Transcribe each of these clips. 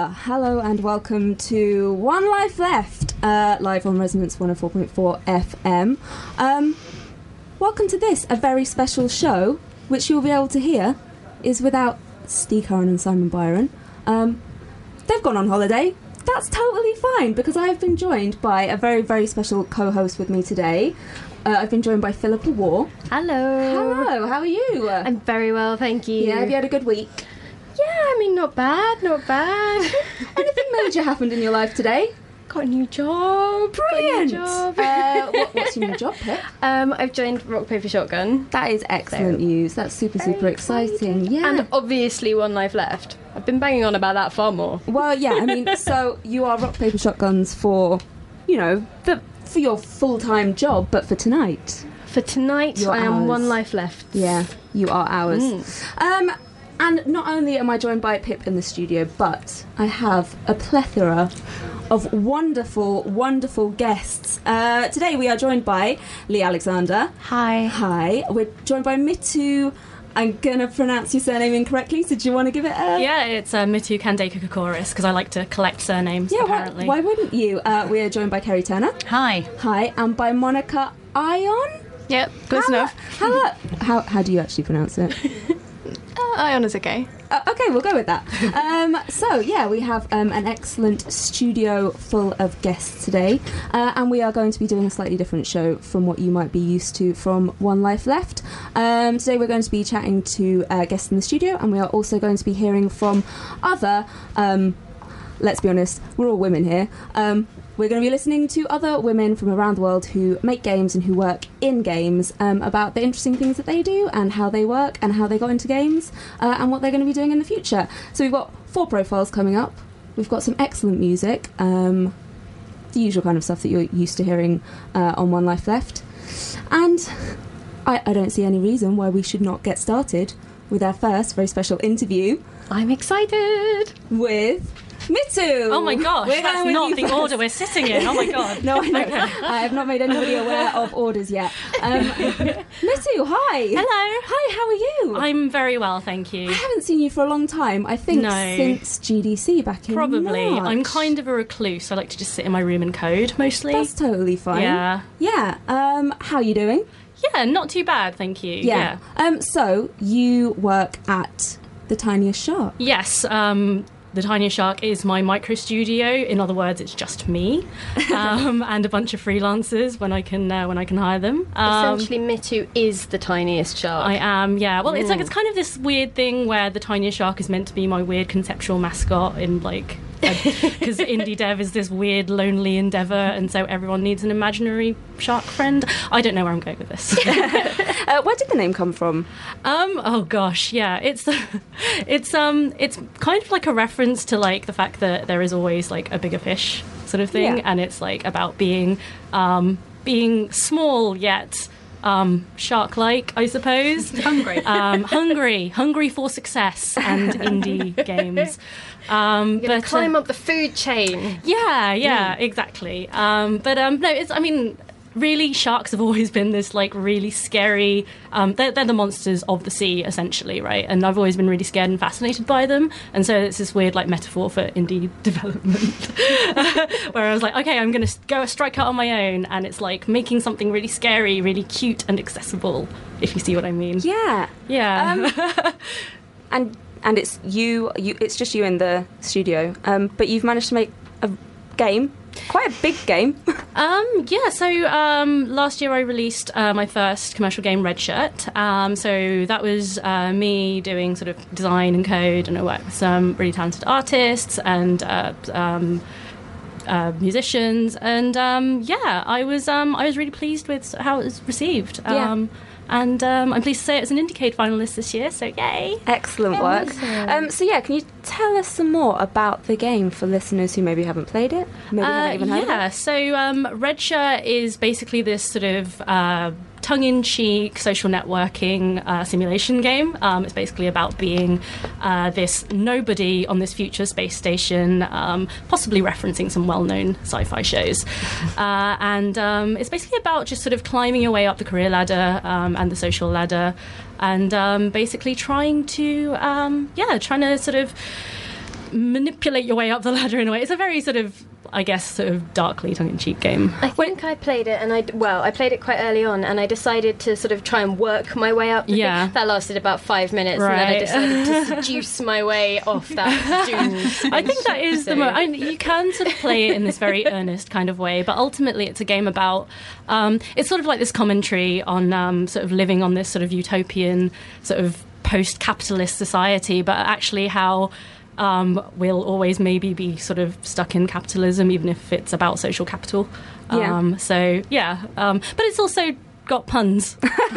Hello, hello, and welcome to One Life Left, uh, live on Resonance 104.4 FM. Um, welcome to this, a very special show, which you'll be able to hear is without Steve Curran and Simon Byron. Um, they've gone on holiday. That's totally fine because I have been joined by a very, very special co-host with me today. Uh, I've been joined by Philippa Warr. Hello. Hello, how are you? I'm very well, thank you. yeah, have you had a good week? Mean, not bad, not bad. Anything major happened in your life today? Got a new job. a new Brilliant. job. Uh, what, what's your new job, Pip? um, I've joined Rock Paper Shotgun. That is excellent news. That's super, super exciting. Yeah. And obviously, One Life Left. I've been banging on about that far more. well, yeah. I mean, so you are rock paper shotguns for, you know, for for your full time job, but for tonight, For tonight, Your I am. One Life Left. yeah, you are ours. Mm. Um, and not only am I joined by Pip in the studio, but I have a plethora of wonderful, wonderful guests. Uh, today we are joined by Leigh Alexander. Hi. Hi. We're joined by Mitu. I'm gonna pronounce your surname incorrectly, so do you want to give it a Yeah, it's uh, Mitu Khandaker Kokoris because I like to collect surnames. Yeah, why, apparently. why wouldn't you? Uh, we are joined by Kerry Turner. Hi. Hi, and by Monica Ion. Yep, close How- enough. How, how, how do you actually pronounce it? Uh, Ion okay. Uh, okay, we'll go with that. Um, so, yeah, we have um, an excellent studio full of guests today, uh, and we are going to be doing a slightly different show from what you might be used to from One Life Left. Um, today, we're going to be chatting to uh, guests in the studio, and we are also going to be hearing from other. Um, let's be honest, we're all women here. Um, we're going to be listening to other women from around the world who make games and who work in games um, about the interesting things that they do and how they work and how they got into games uh, and what they're going to be doing in the future. So we've got four profiles coming up. We've got some excellent music, um, the usual kind of stuff that you're used to hearing uh, on One Life Left. And I, I don't see any reason why we should not get started with our first very special interview I'm excited. with Mitu. Oh my gosh, that's not the first. order we're sitting in. Oh my god. No, I know. I have not made anybody aware of orders yet. Um, Mitu, hi. Hello. Hi, how are you? I'm very well, thank you. I haven't seen you for a long time. I think No. since GDC back in Probably. March. I'm kind of a recluse. I like to just sit in my room and code mostly. That's totally fine. Yeah. Yeah. Um, how are you doing? Yeah, not too bad, thank you. Yeah. Um, so you work at the Tiniest Shark. Yes, um, the Tiniest Shark is my micro studio. In other words, it's just me um, and a bunch of freelancers when I can uh, when I can hire them. Um, Essentially, Mitu is the tiniest shark. I am, yeah. Well, it's like it's kind of this weird thing where the tiniest shark is meant to be my weird conceptual mascot in like because indie dev is this weird, lonely endeavor, and so everyone needs an imaginary shark friend. I don't know where I'm going with this. Uh, where did the name come from? Um. Oh gosh. Yeah. It's it's um. It's kind of like a reference to like the fact that there is always like a bigger fish sort of thing, Yeah. and it's like about being um being small yet um shark-like, I suppose. Hungry. um, hungry, hungry for success and indie games. Um, gonna uh, climb up the food chain. yeah, yeah, exactly. Um, but um, no, it's. I mean, really, sharks have always been this like really scary. Um, they're, they're the monsters of the sea, essentially, right? And I've always been really scared and fascinated by them. And so it's this weird like metaphor for indie development, where I was like, okay, I'm going to go strike out on my own, and it's like making something really scary, really cute and accessible. If you see what I mean. Yeah. Yeah. and and it's you, you it's just you in the studio um, but you've managed to make a game quite a big game Um, yeah, so um, last year I released uh, my first commercial game, Red Shirt. Um, so that was uh, me doing sort of design and code, and I worked with some really talented artists and uh, um, uh, musicians. And um, yeah, I was um, I was really pleased with how it was received. Yeah. And um, I'm pleased to say it was an IndieCade finalist this year, so yay! excellent work. Um, so yeah can you tell us some more about the game for listeners who maybe haven't played it? Maybe haven't even heard Uh, yeah, of it? so um, Red Shirt is basically this sort of uh, tongue-in-cheek social networking uh, simulation game. Um, it's basically about being uh, this nobody on this future space station, um, possibly referencing some well-known sci-fi shows. Uh, and um, it's basically about just sort of climbing your way up the career ladder um, and the social ladder, and um, basically trying to, um, yeah, trying to sort of manipulate your way up the ladder in a way. It's a very sort of, I guess, sort of darkly tongue-in-cheek game. I think I played it, and I well, I played it quite early on, and I decided to sort of try and work my way up. the thing. Yeah. that lasted about five minutes, and then I decided to seduce my way off that doomed. I think that is the So- mo- I, you can sort of play it in this very earnest kind of way, but ultimately it's a game about. Um, it's sort of like this commentary on um, sort of living on this sort of utopian sort of post-capitalist society, but actually how. Um, we'll always maybe be sort of stuck in capitalism, even if it's about social capital. Yeah. Um, so yeah, um, but it's also got puns.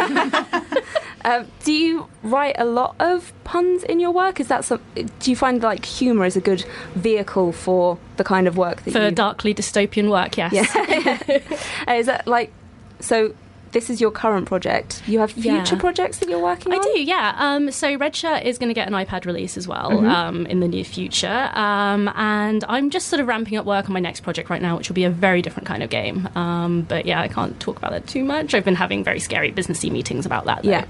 um, do you write a lot of puns in your work is that some do you find like humor is a good vehicle for the kind of work that for you darkly dystopian work. Yes. Yeah. Uh, is that like so? This is your current project. You have future Yeah. projects that you're working I on. I do, yeah. Um, so Red Shirt is going to get an iPad release as well Mm-hmm. um, in the near future, um, and I'm just sort of ramping up work on my next project right now, which will be a very different kind of game. Um, but yeah, I can't talk about that too much. I've been having very scary businessy meetings about that. Though. Yeah.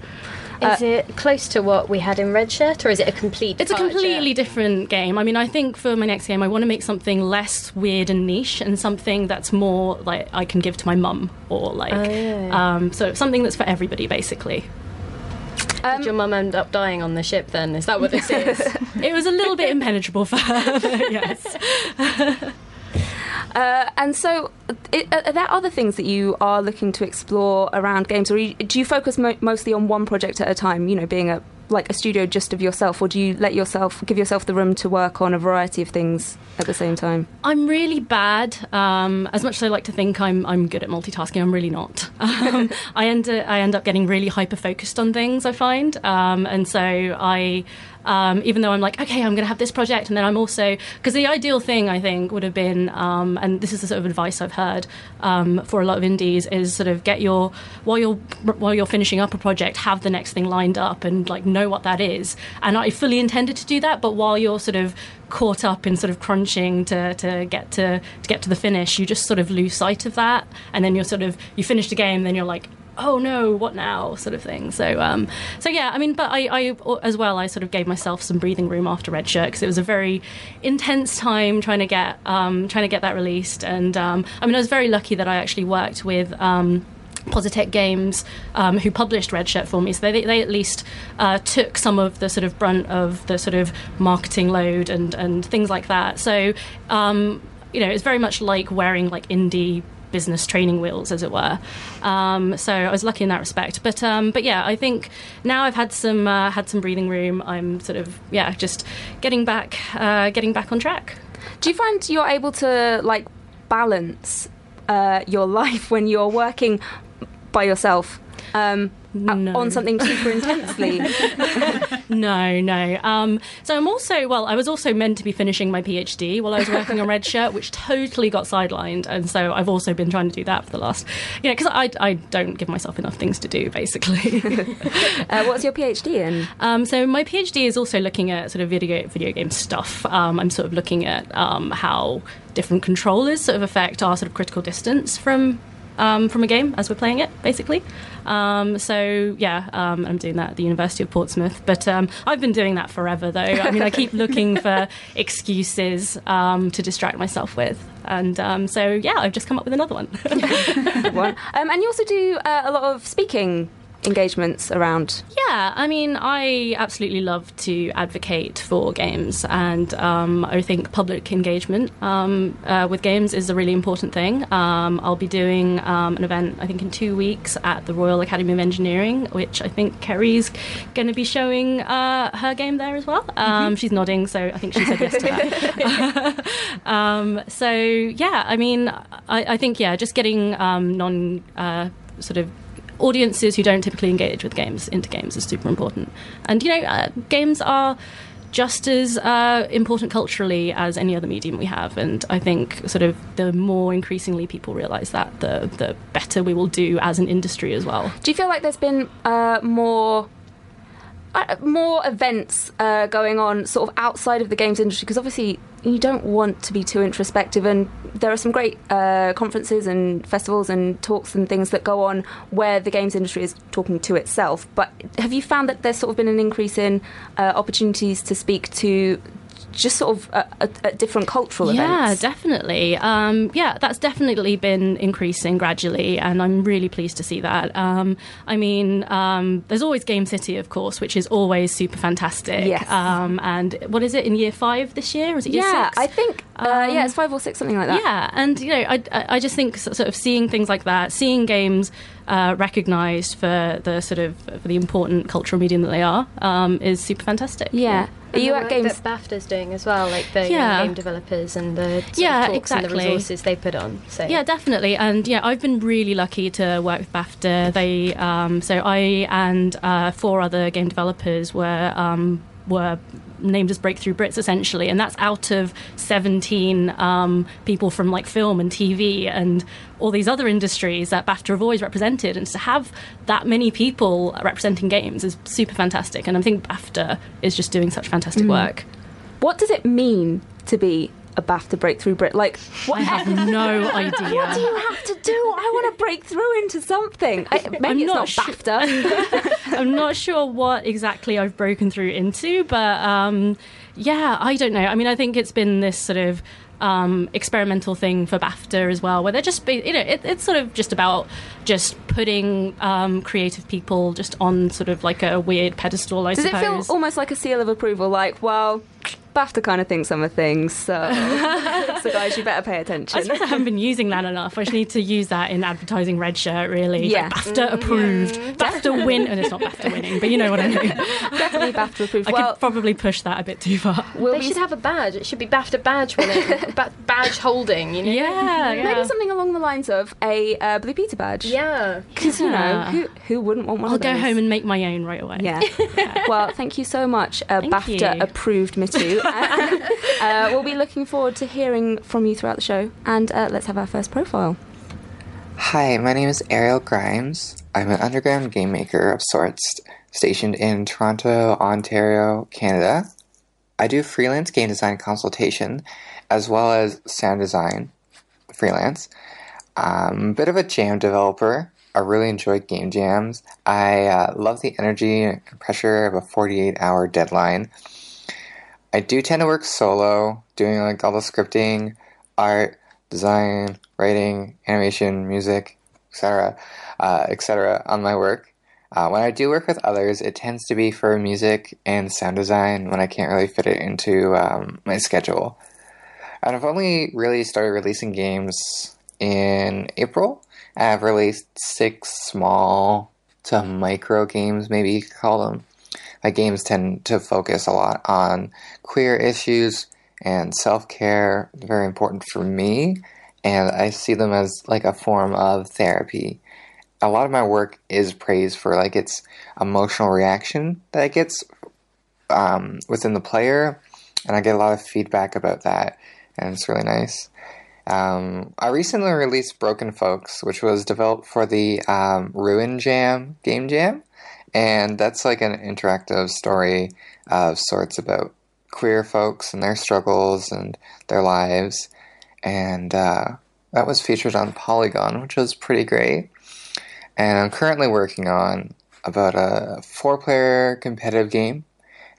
Is it close to what we had in Red Shirt, or is it a complete? It's a completely different game. I mean, I think for my next game, I want to make something less weird and niche, and something that's more like I can give to my mum, or like, Oh, yeah. um, so something that's for everybody, basically. Did your mum end up dying on the ship? Then is that what this is? It was a little bit impenetrable for her. yes. Uh, and so, i are there other things that you are looking to explore around games, or do you focus mo- mostly on one project at a time? You know, being a like a studio just of yourself, or do you let yourself give yourself the room to work on a variety of things at the same time? I'm really bad. Um, as much as I like to think I'm, I'm good at multitasking, I'm really not. Um, I end I end up getting really hyper focused on things. I find, um, and so I. Um, even though I'm like, okay, I'm going to have this project, and then I'm also because the ideal thing I think would have been, um, and this is the sort of advice I've heard um, for a lot of indies, is sort of get your while you're while you're finishing up a project, have the next thing lined up and like know what that is. And I fully intended to do that, but while you're sort of caught up in sort of crunching to, to get to to get to the finish, you just sort of lose sight of that, and then you're sort of you finish the game, then you're like. Oh no! What now? Sort of thing. So, um, so yeah. I mean, but I, I, as well, I sort of gave myself some breathing room after Red Shirt because it was a very intense time trying to get, um, trying to get that released. And um, I mean, I was very lucky that I actually worked with. Um, Positech Games, um, who published Red Shirt for me, so they, they at least uh, took some of the sort of brunt of the sort of marketing load and, and things like that. So, um, you know, it's very much like wearing like indie business training wheels, as it were. Um, so I was lucky in that respect. But um, but yeah, I think now I've had some uh, had some breathing room. I'm sort of yeah, just getting back uh, getting back on track. Do you find you're able to like balance uh, your life when you're working by yourself um, No. on something super intensely? No, no. Um, so I'm also well. I was also meant to be finishing my PhD while I was working on Red Shirt, which totally got sidelined, and so I've also been trying to do that for the last, you know, because I I don't give myself enough things to do basically. uh, what's your PhD in? Um, so my PhD is also looking at sort of video video game stuff. Um, I'm sort of looking at um, how different controllers sort of affect our sort of critical distance from um, from a game as we're playing it, basically. Um, so yeah, um, I'm doing that at the University of Portsmouth. But um, I've been doing that forever, though. I mean, I keep looking for excuses um, to distract myself with. And um, so, yeah, I've just come up with another one. One. Um, and you also do uh, a lot of speaking engagements around. Yeah, I mean, I absolutely love to advocate for games, and um, I think public engagement um, uh, with games is a really important thing. Um, I'll be doing um, an event, I think, in two weeks at the Royal Academy of Engineering, which I think Kerry's going to be showing uh, her game there as well. Um, She's nodding, so I think she said yes to that. um, so, yeah, I mean, I, I think, yeah, just getting um, non uh, sort of audiences who don't typically engage with games into games is super important. And you know, uh, games are just as uh, important culturally as any other medium we have. And I think sort of the more increasingly people realise that, the the better we will do as an industry as well. Do you feel like there's been uh, more? Uh, more events uh, going on sort of outside of the games industry because obviously you don't want to be too introspective and there are some great uh, conferences and festivals and talks and things that go on where the games industry is talking to itself but have you found that there's sort of been an increase in uh, opportunities to speak to just sort of at, at different cultural Yeah, events Yeah, definitely. Um, yeah, that's definitely been increasing gradually, and I'm really pleased to see that. Um, I mean, um, there's always Game City, of course, which is always super fantastic. Yes. Um, and what is it in year five this year? Or is it year yeah six? I think uh, Um, yeah it's five or six something like that Yeah, and you know, I, I just think sort of seeing things like that, seeing games uh, recognised for the sort of for the important cultural medium that they are, um, is super fantastic. yeah are you at games that BAFTA's doing as well, like the Yeah. game developers and the Yeah, and the exactly. resources they put on. So Yeah, definitely. And yeah, I've been really lucky to work with BAFTA. They, um, so I and uh, four other game developers were um, were named as breakthrough Brits essentially, and that's out of seventeen um, people from like film and TV and all these other industries that BAFTA have always represented. And to have that many people representing games is super fantastic. And I think BAFTA is just doing such fantastic work. what does it mean to be a BAFTA breakthrough Brit like what I have no idea. What do you have to do? I want to break through into something. I, maybe I'm it's not BAFTA. I'm not sure what exactly I've broken through into, but um, yeah, I don't know. I mean, I think it's been this sort of um, experimental thing for BAFTA as well, where they're just, be, you know, it, it's sort of just about just putting um, creative people just on sort of like a weird pedestal, I Does it feel almost like a seal of approval? Like, well, BAFTA kind of thinks I'm a thing, so so guys, you better pay I attention. suppose I haven't been using that enough. I just need to use that in advertising Red Shirt, really. Yeah. Like BAFTA approved. BAFTA win. And it's not BAFTA winning, but you know what I mean. Definitely BAFTA approved. I well, could probably push that a bit too far. we'll they be should have a badge. It should be BAFTA badge winning, ba- badge holding. You know. Yeah, yeah. maybe something along the lines of a uh, Blue Peter badge. Yeah. because you know who who wouldn't want one I'll of go home and make my own right away. Yeah. well, thank you so much, uh, Thank BAFTA you. approved Mitu. uh, we'll be looking forward to hearing from you throughout the show. And uh, let's have our first profile. Hi, my name is Ariel Grimes. I'm an underground game maker of sorts, stationed in Toronto, Ontario, Canada. I do freelance game design consultation as well as sound design freelance. I'm a bit of a jam developer. I really enjoy game jams. I uh, love the energy and pressure of a 48 hour deadline. I do tend to work solo, doing like all the scripting, art, design, writing, animation, music, etc., uh, etc. on my work. Uh, when I do work with others, it tends to be for music and sound design when I can't really fit it into um, my schedule. And I've only really started releasing games in April. I've released six small to micro games, maybe you could call them. My games tend to focus a lot on queer issues and self care very important for me, and I see them as like a form of therapy. A lot of my work is praised for like its emotional reaction that it gets um, within the player, and I get a lot of feedback about that, and it's really nice. Um, I recently released Broken Folks, which was developed for the um, Ruin Jam game jam, and that's like an interactive story of sorts about queer folks and their struggles and their lives, and uh, that was featured on Polygon, which was pretty great. And I'm currently working on about a four-player competitive game,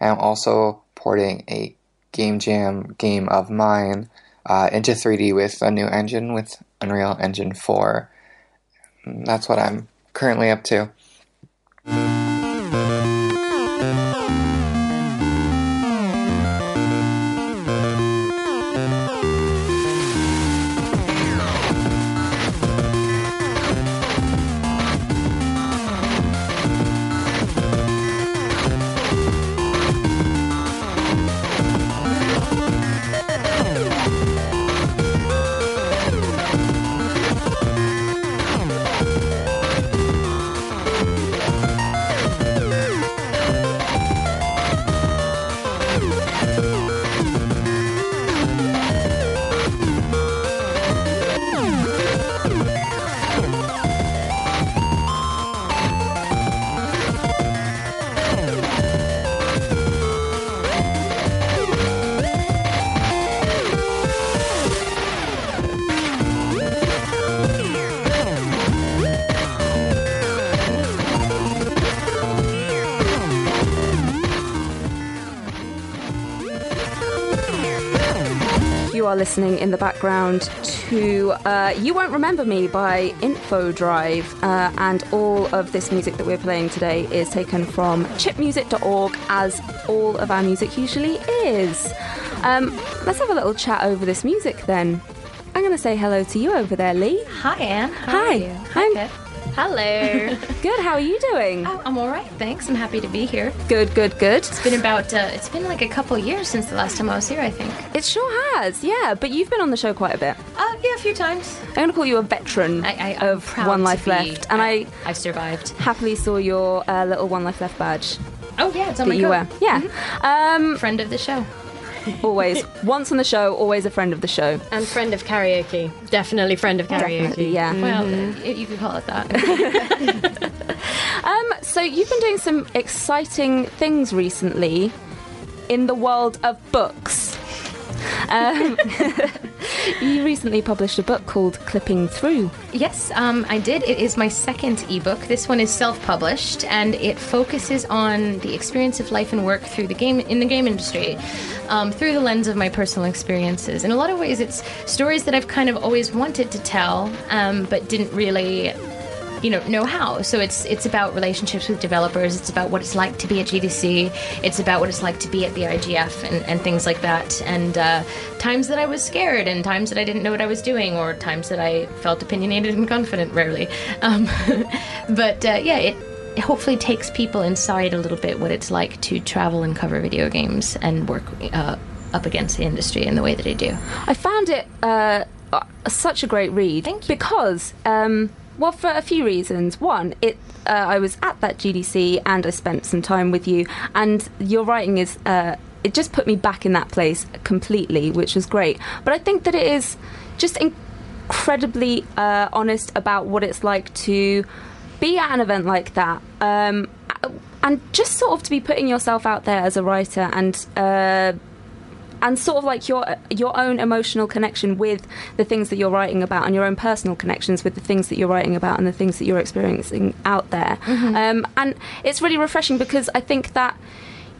and I'm also porting a game jam game of mine uh, into 3D with a new engine with Unreal Engine 4. And that's what I'm currently up to. Uh, You Won't Remember Me by Infodrive, uh, and all of this music that we're playing today is taken from chipmusic.org, as all of our music usually is. Um, let's have a little chat over this music then. I'm going to say hello to you over there, Leigh. Hi, Anne. How Hi. Are you? I'm- Pip. Hello. Good, how are you doing? Oh, I'm all right, thanks. I'm happy to be here. Good, good, good. It's been about, uh, it's been like a couple years since the last time I was here, I think. It sure has, yeah, but you've been on the show quite a bit. Uh, yeah, a few times. I'm going to call you a veteran I, I, of One Life Left, and I I've survived. happily saw your uh, little One Life Left badge Oh, yeah, it's on that my you coat. wear. Yeah, um, Friend of the show. Always once on the show, always a friend of the show. and friend of karaoke. Definitely friend of karaoke. Definitely, yeah. Well, uh, you could call it that. Um, so you've been doing some exciting things recently in the world of books. Um, you recently published a book called Clipping Through. Yes, um, I did. It is my second ebook. This one is self-published, and it focuses on the experience of life and work through the game in the game industry, um, through the lens of my personal experiences. In a lot of ways, it's stories that I've kind of always wanted to tell, um, but didn't really you know know how. So it's it's about relationships with developers. It's about what it's like to be at gdc it's about what it's like to be at the igf and, and things like that. And uh, times that i was scared and times that i didn't know what i was doing or times that i felt opinionated and confident rarely. Um, but uh, yeah it hopefully takes people inside a little bit what it's like to travel and cover video games and work uh, up against the industry in the way that I do. I found it uh, uh, such a great read Thank you. because, um, well, for a few reasons. One, it uh, I was at that GDC and I spent some time with you, and your writing is. Uh, it just put me back in that place completely, which was great. But I think that it is just incredibly uh, honest about what it's like to be at an event like that. Um, and just sort of to be putting yourself out there as a writer and uh, and sort of like your your own emotional connection with the things that you're writing about and your own personal connections with the things that you're writing about and the things that you're experiencing out there. Um, and it's really refreshing because I think that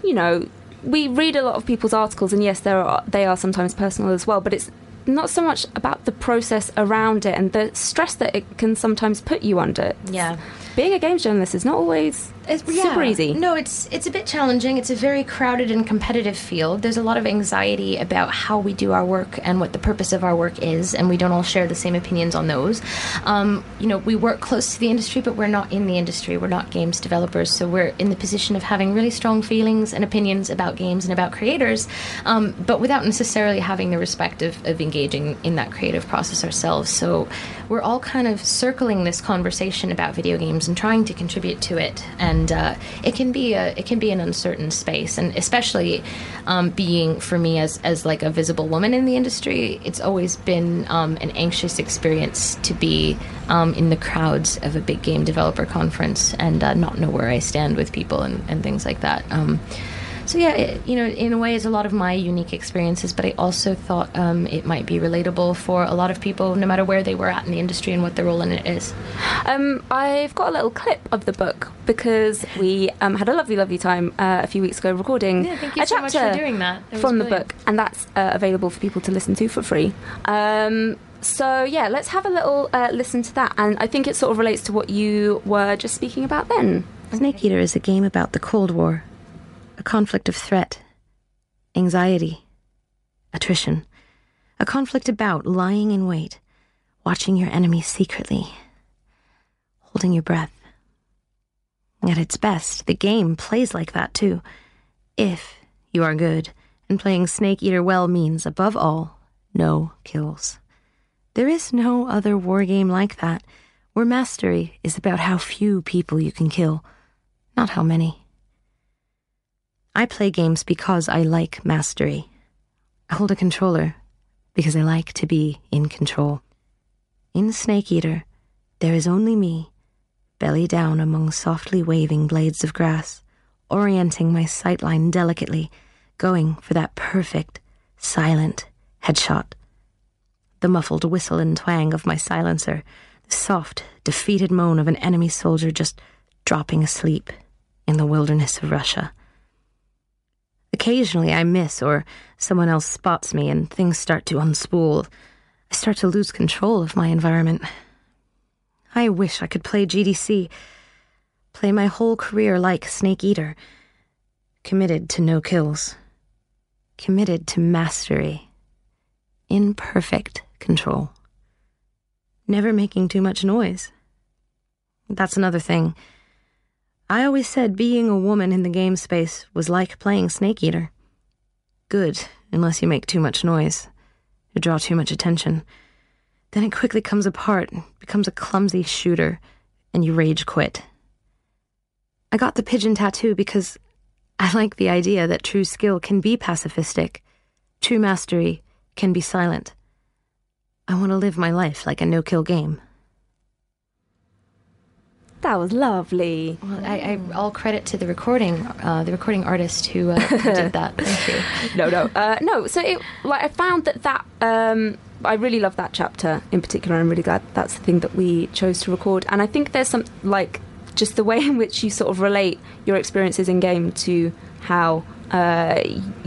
you know we read a lot of people's articles and yes there are they are sometimes personal as well but it's not so much about the process around it and the stress that it can sometimes put you under. Yeah. being a games journalist is not always It's super easy. No, it's it's a bit challenging. It's a very crowded and competitive field. There's a lot of anxiety about how we do our work and what the purpose of our work is, and we don't all share the same opinions on those. Um, you know, we work close to the industry, but we're not in the industry. We're not games developers, so we're in the position of having really strong feelings and opinions about games and about creators, um, but without necessarily having the respect of, of engaging in that creative process ourselves. So we're all kind of circling this conversation about video games and trying to contribute to it and uh, it can be a it can be an uncertain space. And especially um, being for me as as like a visible woman in the industry it's always been um, an anxious experience to be um, in the crowds of a big game developer conference and uh, not know where I stand with people and, and things like that. Um, so yeah, it, you know, in a way, it's a lot of my unique experiences, but I also thought um, it might be relatable for a lot of people, no matter where they were at in the industry and what their role in it is. Um, I've got a little clip of the book because we um, had a lovely, lovely time uh, a few weeks ago recording Yeah, thank you a so much chapter for doing that. That was from the book, and that's uh, available for people to listen to for free. Um, so yeah, let's have a little uh, listen to that, and I think it sort of relates to what you were just speaking about then. Snake Eater is a game about the Cold War, a conflict of threat, anxiety, attrition, a conflict about lying in wait, watching your enemy secretly, holding your breath. At its best, the game plays like that too. If you are good, and playing Snake Eater well means, above all, no kills. There is no other war game like that, where mastery is about how few people you can kill, not how many. I play games because I like mastery. I hold a controller because I like to be in control. In Snake Eater, there is only me, belly down among softly waving blades of grass, orienting my sightline delicately, going for that perfect, silent headshot. The muffled whistle and twang of my silencer, the soft, defeated moan of an enemy soldier just dropping asleep in the wilderness of Russia. Occasionally I miss, or someone else spots me, and things start to unspool. I start to lose control of my environment. I wish I could play GDC, play my whole career like Snake Eater, committed to no kills, committed to mastery, in perfect control, never making too much noise. That's another thing. I always said being a woman in the game space was like playing Snake Eater. Good, unless you make too much noise, You draw too much attention. Then it quickly comes apart, becomes a clumsy shooter, and you rage quit. I got the pigeon tattoo because I like the idea that true skill can be pacifistic, true mastery can be silent. I want to live my life like a no kill game. That was lovely. Well, I, I all credit to the recording, uh, the recording artist who, uh, who did that. Thank you. no, no, uh, no. So it like I found that that um, I really love that chapter in particular. I'm really glad that's the thing that we chose to record, and I think there's some like just the way in which you sort of relate your experiences in game to how uh,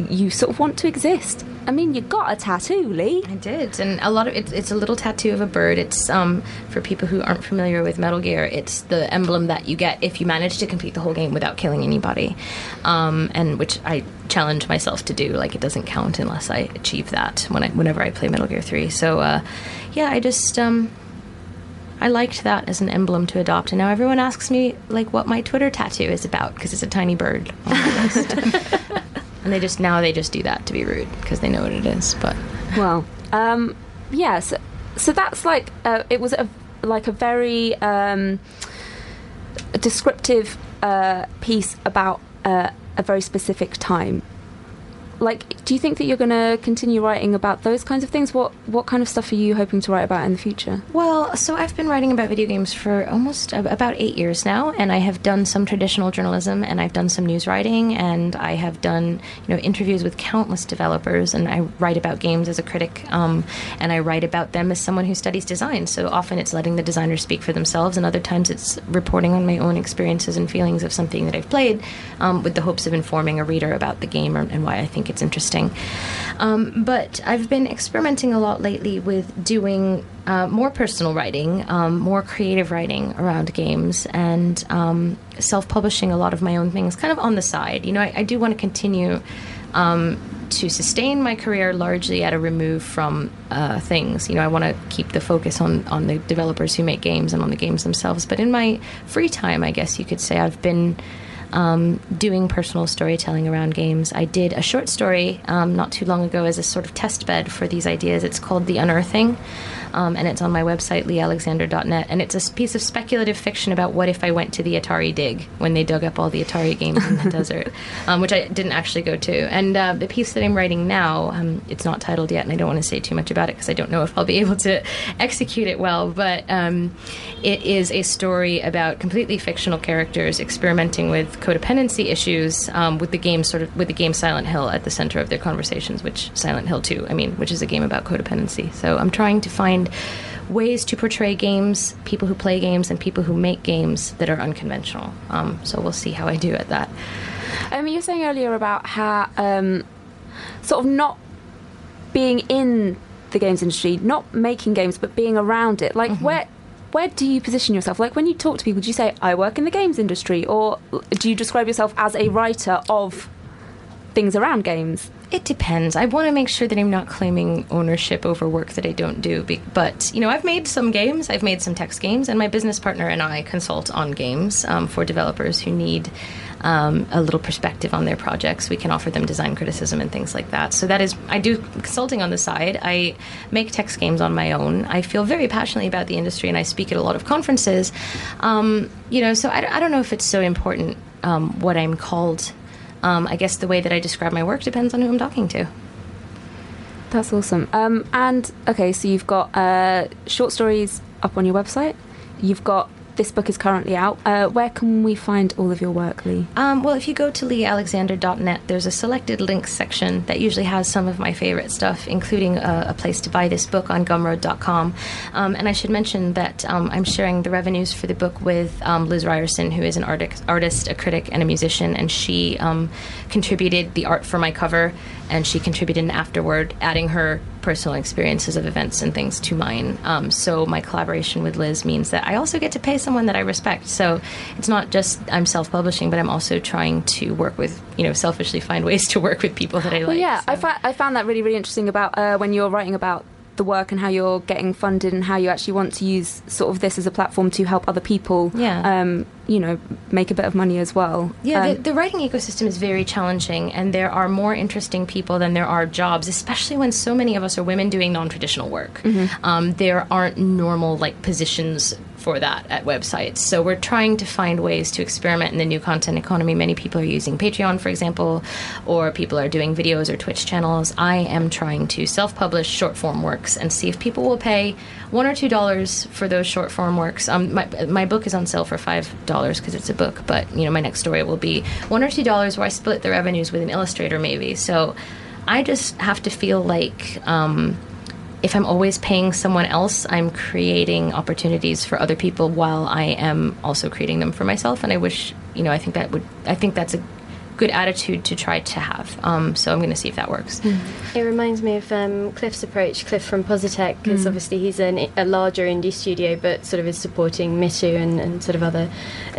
you sort of want to exist. I mean, you got a tattoo, Leigh. I did, and a lot of it's it's a little tattoo of a bird. It's um for people who aren't familiar with Metal Gear, it's the emblem that you get if you manage to complete the whole game without killing anybody, um, and which I challenge myself to do. Like it doesn't count unless I achieve that when I whenever I play Metal Gear Three. So uh, yeah, I just um. I liked that as an emblem to adopt, and now everyone asks me like what my Twitter tattoo is about because it's a tiny bird on my list, and they just now they just do that to be rude because they know what it is. But Well, um, yeah. So, so that's like uh, it was a like a very um, descriptive uh, piece about uh, a very specific time. Like, do you think that you're going to continue writing about those kinds of things? What what kind of stuff are you hoping to write about in the future? Well, so I've been writing about video games for almost ab- about eight years now, and I have done some traditional journalism, and I've done some news writing, and I have done you know interviews with countless developers, and I write about games as a critic, um, and I write about them as someone who studies design. So often it's letting the designers speak for themselves, and other times it's reporting on my own experiences and feelings of something that I've played, um, with the hopes of informing a reader about the game and why I think think it's interesting. Um, but I've been experimenting a lot lately with doing uh, more personal writing, um, more creative writing around games, and um, self publishing a lot of my own things kind of on the side. You know, I, I do want to continue. Um, to sustain my career largely at a remove from uh, things. You know, I want to keep the focus on on the developers who make games and on the games themselves. But in my free time, I guess you could say I've been um, doing personal storytelling around games. I did a short story um, not too long ago as a sort of test bed for these ideas. It's called The Unearthing um, and it's on my website, leighalexander.net. And it's a piece of speculative fiction about what if I went to the Atari dig when they dug up all the Atari games in the desert, um, which I didn't actually go to. And uh, the piece that I'm writing now, um, it's not titled yet, and I don't want to say too much about it because I don't know if I'll be able to execute it well. But um, it is a story about completely fictional characters experimenting with codependency issues um, with the game sort of with the game Silent Hill at the center of their conversations, which Silent Hill 2, I mean, which is a game about codependency. So I'm trying to find find ways to portray games, people who play games, and people who make games that are unconventional. Um, so we'll see how I do at that. Um, you were saying earlier about how um, sort of not being in the games industry, not making games, but being around it. Like mm-hmm. where where do you position yourself? Like when you talk to people, do you say I work in the games industry, or do you describe yourself as a writer of things around games? It depends. I want to make sure that I'm not claiming ownership over work that I don't do. But, you know, I've made some games, I've made some text games, and my business partner and I consult on games um, for developers who need um, a little perspective on their projects. We can offer them design criticism and things like that. So that is, I do consulting on the side. I make text games on my own. I feel very passionately about the industry and I speak at a lot of conferences. Um, you know, so I, I, don't know if it's so important um, what I'm called um, I guess the way that I describe my work depends on who I'm talking to. That's awesome. Um, and okay, so you've got uh, short stories up on your website. You've got this book is currently out. Uh, where can we find all of your work, Leigh? Um, well, if you go to leighalexander.net, there's a selected links section that usually has some of my favorite stuff, including a, a place to buy this book on gumroad.com. Um, and I should mention that um, I'm sharing the revenues for the book with um, Liz Ryerson, who is an artist, artist, a critic, and a musician, and she um, contributed the art for my cover and she contributed an afterword, adding her personal experiences of events and things to mine. Um, so my collaboration with Liz means that I also get to pay someone that I respect. So it's not just I'm self-publishing, but I'm also trying to work with, you know, selfishly find ways to work with people that I like. Well, yeah, so. I, fa- I found that really, really interesting about uh, when you're writing about the work and how you're getting funded and how you actually want to use sort of this as a platform to help other people yeah. um, you know make a bit of money as well yeah um, the, the, writing ecosystem is very challenging and there are more interesting people than there are jobs especially when so many of us are women doing non-traditional work mm-hmm. um, there aren't normal like positions for that at websites. So we're trying to find ways to experiment in the new content economy. Many people are using Patreon, for example, or people are doing videos or Twitch channels. I am trying to self publish short form works and see if people will pay one or two dollars for those short form works. Um, my, my book is on sale for five dollars because it's a book, but you know my next story will be one or two dollars where I split the revenues with an illustrator, maybe. So I just have to feel like. Um, if I'm always paying someone else, I'm creating opportunities for other people while I am also creating them for myself. And I wish, you know, I think that would, I think that's a good attitude to try to have. Um, so I'm going to see if that works. Mm. It reminds me of um, Cliff's approach, Cliff from Positech, because mm. obviously he's an, a larger indie studio, but sort of is supporting Mitu and, and sort of other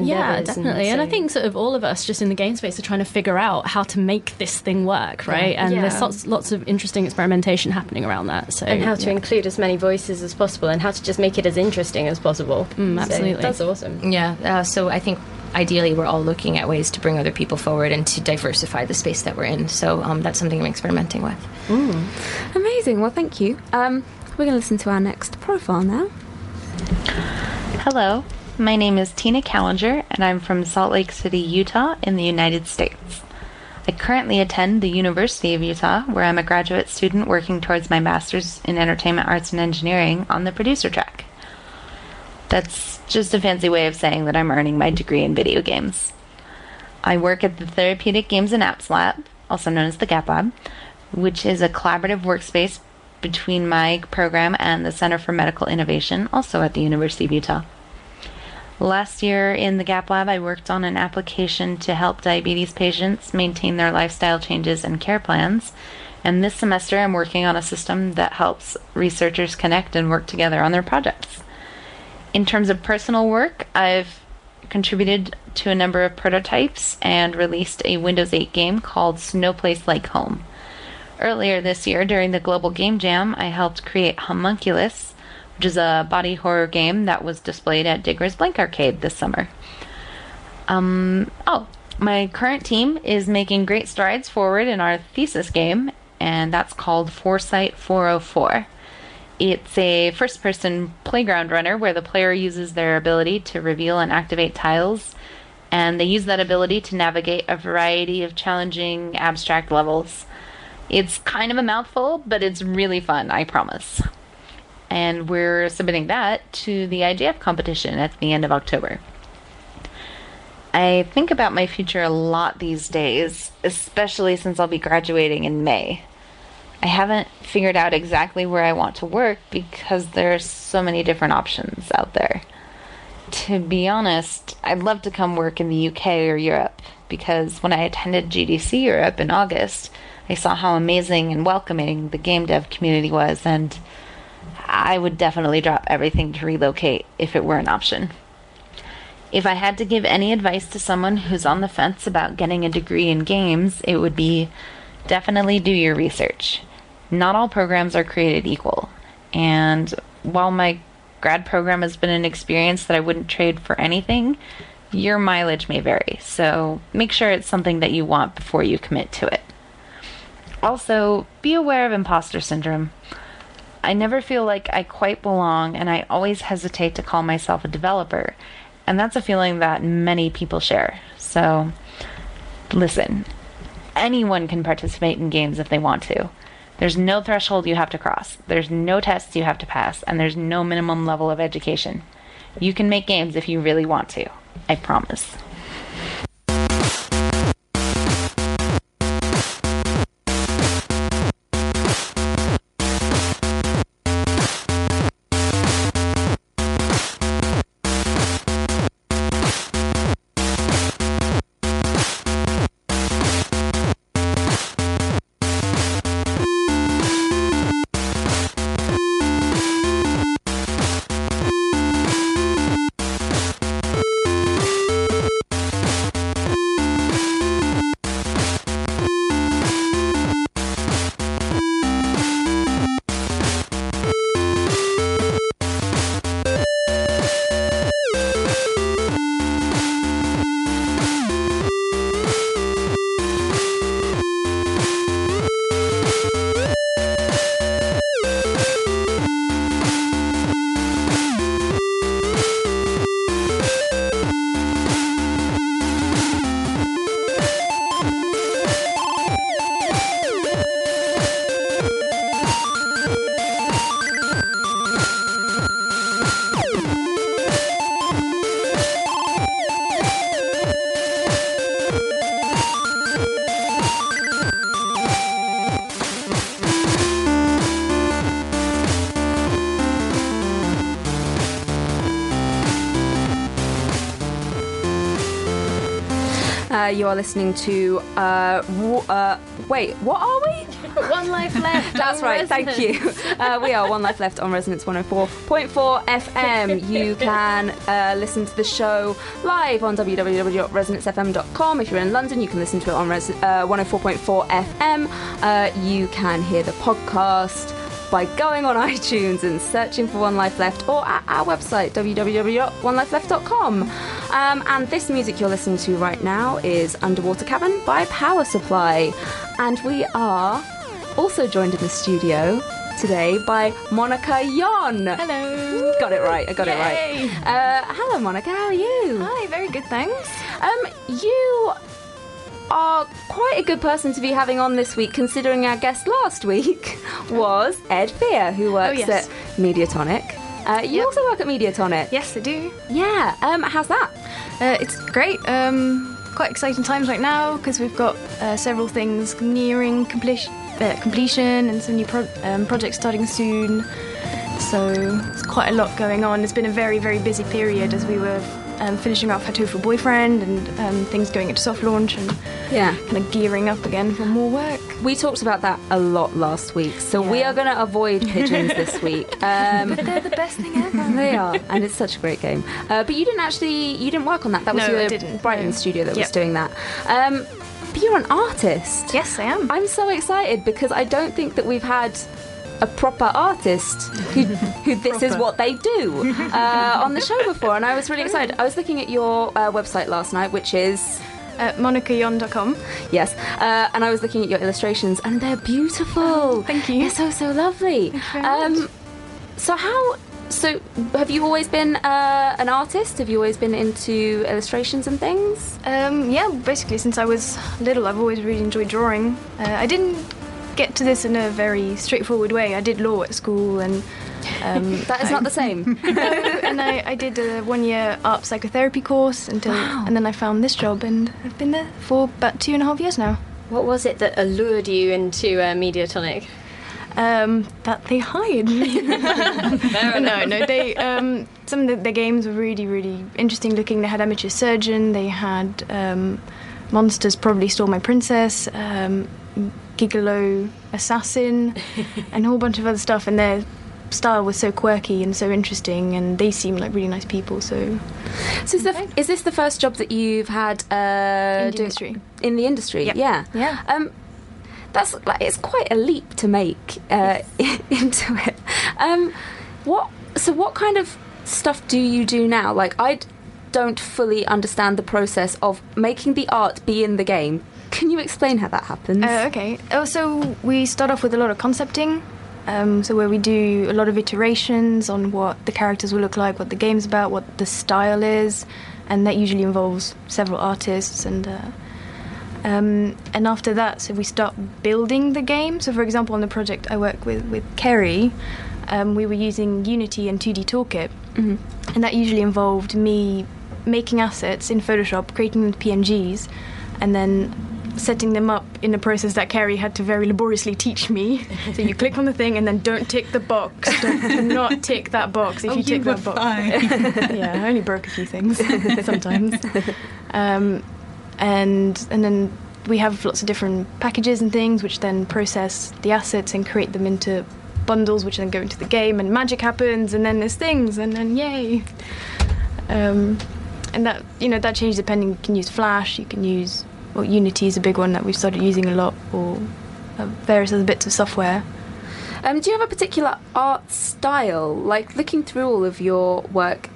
Yeah, definitely. And, so and, I think sort of all of us just in the game space are trying to figure out how to make this thing work, right? Yeah. And yeah. there's lots, lots of interesting experimentation happening around that. So And how to yeah. include as many voices as possible and how to just make it as interesting as possible. Mm, absolutely. So that's awesome. Yeah. Uh, so I think ideally we're all looking at ways to bring other people forward and to diversify the space that we're in. So um, that's something I'm experimenting with. Mm. Amazing. Well, thank you. Um, we're going to listen to our next profile now. Hello, my name is Tina Callinger, and I'm from Salt Lake City, Utah, in the United States. I currently attend the University of Utah, where I'm a graduate student working towards my master's in entertainment arts and engineering on the producer track. That's just a fancy way of saying that I'm earning my degree in video games. I work at the Therapeutic Games and Apps Lab, also known as the GAP Lab, which is a collaborative workspace between my program and the Center for Medical Innovation, also at the University of Utah. Last year in the Gap Lab, I worked on an application to help diabetes patients maintain their lifestyle changes and care plans. And this semester, I'm working on a system that helps researchers connect and work together on their projects. In terms of personal work, I've contributed to a number of prototypes and released a Windows 8 game called Snowplace Like Home. Earlier this year, during the Global Game Jam, I helped create Homunculus, which is a body horror game that was displayed at Digger's Blank Arcade this summer. Um, oh, my current team is making great strides forward in our thesis game, and that's called Foresight 404. It's a first person playground runner where the player uses their ability to reveal and activate tiles, and they use that ability to navigate a variety of challenging abstract levels. It's kind of a mouthful, but it's really fun, I promise. And we're submitting that to the IGF competition at the end of October. I think about my future a lot these days, especially since I'll be graduating in May. I haven't figured out exactly where I want to work because there's so many different options out there. To be honest, I'd love to come work in the UK or Europe because when I attended GDC Europe in August, I saw how amazing and welcoming the game dev community was, and I would definitely drop everything to relocate if it were an option. If I had to give any advice to someone who's on the fence about getting a degree in games, it would be definitely do your research. Not all programs are created equal, and while my grad program has been an experience that I wouldn't trade for anything, your mileage may vary, so make sure it's something that you want before you commit to it. Also, be aware of imposter syndrome. I never feel like I quite belong, and I always hesitate to call myself a developer, and that's a feeling that many people share. So, listen, anyone can participate in games if they want to. There's no threshold you have to cross, there's no tests you have to pass, and there's no minimum level of education. You can make games if you really want to. I promise. You are listening to. Uh, w- uh, wait, what are we? One Life Left. That's right, thank you. Uh, we are One Life Left on Resonance 104.4 FM. You can uh, listen to the show live on www.resonancefm.com. If you're in London, you can listen to it on res- uh, 104.4 FM. Uh, you can hear the podcast by going on iTunes and searching for One Life Left or at our website, www.onelifeleft.com. Um, and this music you're listening to right now is Underwater Cabin by Power Supply. And we are also joined in the studio today by Monica Yon. Hello. Got it right. I got Yay. it right. Uh, hello, Monica. How are you? Hi, very good, thanks. Um, you are quite a good person to be having on this week, considering our guest last week was Ed Fear, who works yes. at Mediatonic. Uh, you also work at Mediatonic. Yes, I do. Yeah. Um, how's that? Uh, it's great. Um, quite exciting times right now because we've got uh, several things nearing completion, uh, completion and some new pro- um, projects starting soon. So it's quite a lot going on. It's been a very, very busy period as we were um, finishing off Hatoful Boyfriend and um, things going into soft launch and yeah, kind of gearing up again for more work. We talked about that a lot last week, so yeah. we are going to avoid pigeons this week. Um, but they're the best thing ever. They are, and it's such a great game. Uh, but you didn't actually, you didn't work on that. That was no, your Brighton no. studio that yep. was doing that. Um, but you're an artist. Yes, I am. I'm so excited because I don't think that we've had a proper artist who, who this is what they do uh, on the show before, and I was really excited. I was looking at your uh, website last night, which is uh, monicayon.com. Yes, uh, and I was looking at your illustrations, and they're beautiful. Oh, thank you. They're so so lovely. Um, so how? So have you always been uh, an artist? Have you always been into illustrations and things? Um, yeah, basically since I was little, I've always really enjoyed drawing. Uh, I didn't get to this in a very straightforward way. I did law at school and. Um, that is not the same. no, and I, I did a one-year art psychotherapy course until, wow. and then I found this job, and I've been there for about two and a half years now. What was it that allured you into uh, Mediatonic? Um, that they hired me. no, no, they. Um, some of the, the, games were really, really interesting looking. They had Amateur Surgeon. They had um, Monsters Probably Stole My Princess. Gigolo Assassin, and a whole bunch of other stuff. And their style was so quirky and so interesting, and they seemed like really nice people. So, so is, the, is this the first job that you've had uh, in the industry? In the industry, yep. yeah, yeah. Um, that's like it's quite a leap to make uh, into it. Um, what? So, what kind of stuff do you do now? Like, I don't fully understand the process of making the art be in the game can you explain how that happens? Uh, okay. Oh, so we start off with a lot of concepting. Um, so where we do a lot of iterations on what the characters will look like, what the game's about, what the style is, and that usually involves several artists and. Uh, um, and after that, so we start building the game. So, for example, on the project I work with with Kerry, um, we were using Unity and 2D Toolkit, mm-hmm. and that usually involved me making assets in Photoshop, creating them PNGs, and then setting them up in a process that Kerry had to very laboriously teach me. so you click on the thing and then don't tick the box. Don't, do not tick that box. If oh, you tick you that box, yeah, I only broke a few things sometimes. Um, and and then we have lots of different packages and things which then process the assets and create them into bundles which then go into the game and magic happens and then there's things and then yay um, and that you know that changes depending you can use flash you can use well, Unity is a big one that we've started using a lot, or uh, various other bits of software. Um, do you have a particular art style? Like looking through all of your work,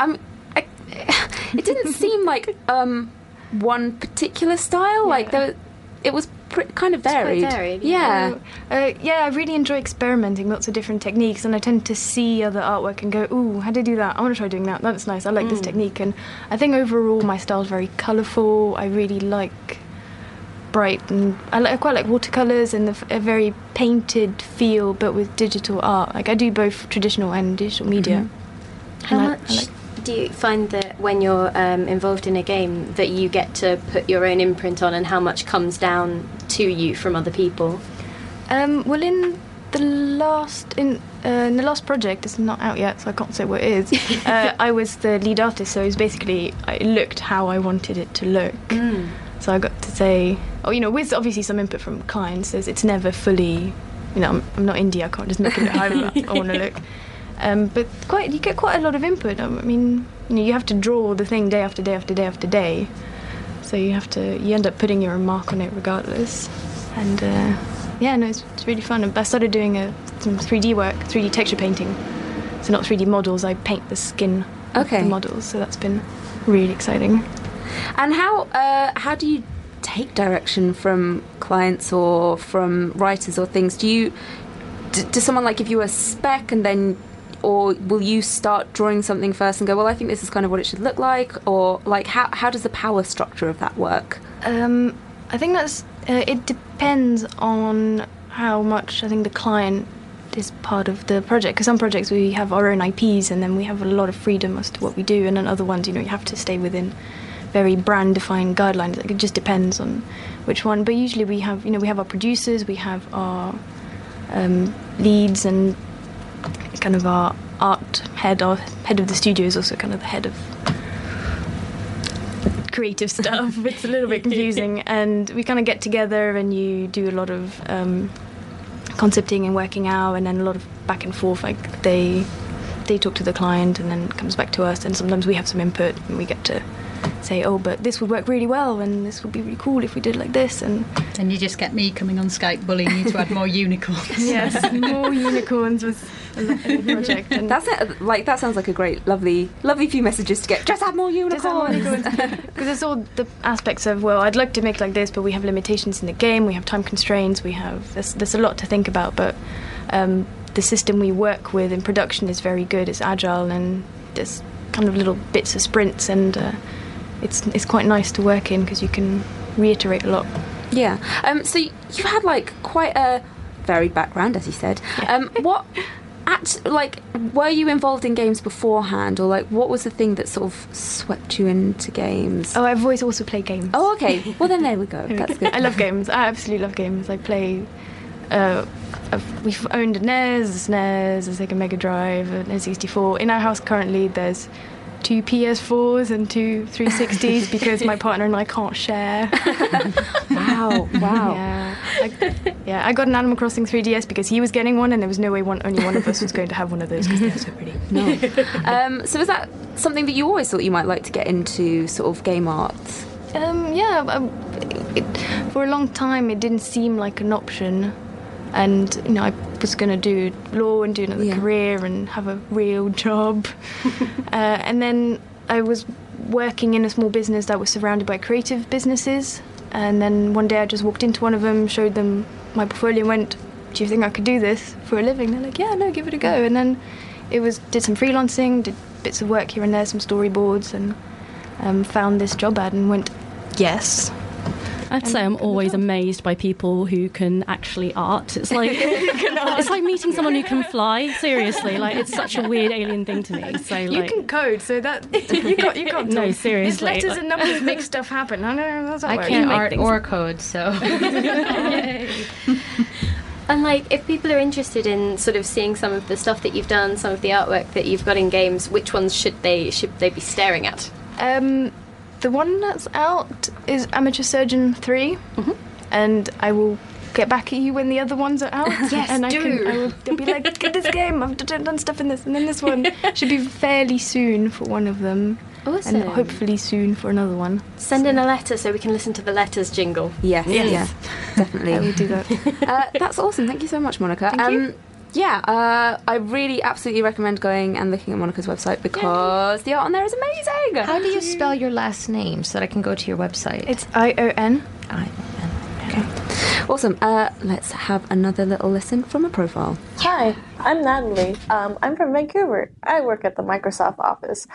um, I, it didn't seem like um, one particular style. Yeah. Like there, it was kind of varied. varied yeah. Yeah. Uh, yeah, I really enjoy experimenting lots of different techniques, and I tend to see other artwork and go, "Ooh, how do I do that? I want to try doing that. That's nice. I like mm. this technique." And I think overall, my style is very colourful. I really like bright, and I, like, I quite like watercolours and the, a very painted feel, but with digital art. Like I do both traditional and digital media. Mm-hmm. How much? I, like, do you find that when you're um, involved in a game that you get to put your own imprint on and how much comes down to you from other people? Um, well, in the last in, uh, in the last project, it's not out yet, so I can't say what it is. uh, I was the lead artist, so it was basically I looked how I wanted it to look. Mm. So I got to say, oh, you know, with obviously some input from clients, it's never fully, you know, I'm, I'm not indie, I can't just make it how I want to look. Um, but quite, you get quite a lot of input. I mean, you know, you have to draw the thing day after day after day after day. So you have to, you end up putting your own mark on it regardless. And uh, yeah, no, it's, it's, really fun. I started doing a, some 3D work, 3D texture painting. So not 3D models, I paint the skin okay. of the models. So that's been really exciting. And how uh, how do you take direction from clients or from writers or things? Do you does someone like give you a spec and then or will you start drawing something first and go well i think this is kind of what it should look like or like how, how does the power structure of that work? Um, i think that's uh, it depends on how much i think the client is part of the project because some projects we have our own ips and then we have a lot of freedom as to what we do and then other ones you know you have to stay within very brand defined guidelines. Like it just depends on which one. But usually we have you know we have our producers we have our um, leads and kind of our art head, our head of the studio is also kind of the head of creative stuff. it's a little bit confusing, and we kind of get together and you do a lot of um, concepting and working out, and then a lot of back and forth. Like they they talk to the client, and then it comes back to us, and sometimes we have some input, and we get to say, oh, but this would work really well, and this would be really cool if we did like this, and and you just get me coming on Skype bullying you to add more unicorns. yes, more unicorns was a project. And That's it. Like that sounds like a great, lovely, lovely few messages to get. Just add more unicorns. because it's all the aspects of well, I'd like to make like this, but we have limitations in the game. We have time constraints. We have there's, there's a lot to think about, but um, the system we work with in production is very good. It's agile and there's kind of little bits of sprints, and uh, it's it's quite nice to work in because you can reiterate a lot. Yeah. Um, so you had like quite a varied background, as you said. Um, what at like were you involved in games beforehand, or like what was the thing that sort of swept you into games? Oh, I've always also played games. Oh, okay. Well, then there we go. That's good. I love games. I absolutely love games. I play. Uh, I've, we've owned a NES, a SNES, a Sega Mega Drive, an N64. In our house currently, there's two PS4s and two 360s because my partner and I can't share. wow! Wow! Yeah, I, yeah. I got an Animal Crossing 3DS because he was getting one, and there was no way one only one of us was going to have one of those because they're so pretty. No. um, so is that something that you always thought you might like to get into, sort of game art? Um, yeah, um, it, for a long time it didn't seem like an option, and you know I was going to do law and do another Yeah. career and have a real job, uh, and then I was working in a small business that was surrounded by creative businesses, and then one day I just walked into one of them, showed them my portfolio, and went, "Do you think I could do this for a living?" They're like, "Yeah, no, give it a go," and then it was did some freelancing, did bits of work here and there, some storyboards, and um, found this job ad and went, yes. I'd say I'm always amazed by people who can actually art. It's like it's like meeting someone who can fly. Seriously, like it's such a weird alien thing to me. So You can code, so that you got you got No, to- seriously, Letters like- and numbers make stuff happen. I know that's how I can't Make art or code, so. And like, if people are interested in sort of seeing some of the stuff that you've done, some of the artwork that you've got in games, which ones should they should they be staring at? Um, the one that's out is Amateur Surgeon 3 Mm-hmm. and I will get back at you when the other ones are out. Yes, and I do. can. I will be like, get this game. I've done done stuff in this, and then this one should be fairly soon for one of them, Awesome. and hopefully soon for another one. Send in a letter so we can listen to the letters jingle. Yes, Yes. yeah, definitely. I will do that. uh, that's awesome. Thank you so much, Monica. Thank you. Yeah, uh, I really absolutely recommend going and looking at Monica's website because the art on there is amazing. How do you spell your last name so that I can go to your website? It's I O N. I Awesome. Uh, let's have another little listen from a profile. Hi, I'm Natalie. Um, I'm from Vancouver. I work at the Microsoft office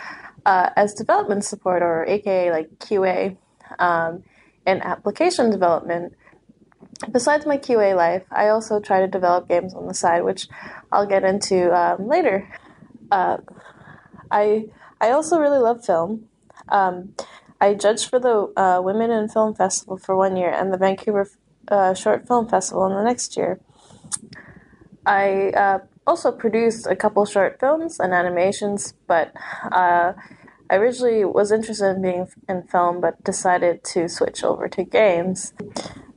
uh, as development support, or AKA like QA, um, in application development. Besides my QA life, I also try to develop games on the side, which I'll get into um, later. Uh, I I also really love film. Um, I judged for the uh, Women in Film Festival for one year and the Vancouver uh, Short Film Festival in the next year. I uh, also produced a couple short films and animations, but uh, I originally was interested in being in film, but decided to switch over to games.